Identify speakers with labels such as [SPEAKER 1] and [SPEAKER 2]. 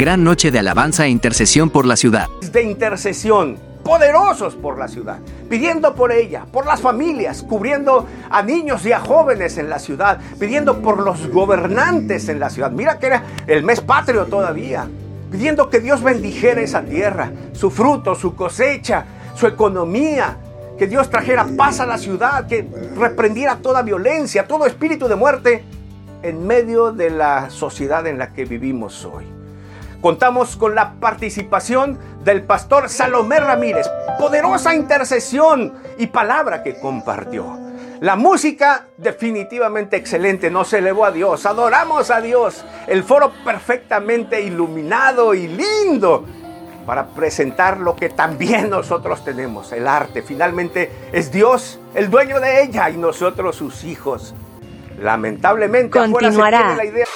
[SPEAKER 1] Gran noche de alabanza e intercesión por la ciudad.
[SPEAKER 2] De intercesión, poderosos por la ciudad, pidiendo por ella, por las familias, cubriendo a niños y a jóvenes en la ciudad, pidiendo por los gobernantes en la ciudad. Mira que era el mes patrio todavía, pidiendo que Dios bendijera esa tierra, su fruto, su cosecha, su economía, que Dios trajera paz a la ciudad, que reprendiera toda violencia, todo espíritu de muerte en medio de la sociedad en la que vivimos hoy. Contamos con la participación del pastor Salomé Ramírez, poderosa intercesión y palabra que compartió. La música definitivamente excelente, nos elevó a Dios, adoramos a Dios, el foro perfectamente iluminado y lindo para presentar lo que también nosotros tenemos, el arte. Finalmente es Dios el dueño de ella y nosotros sus hijos. Lamentablemente
[SPEAKER 3] continuará.
[SPEAKER 2] la idea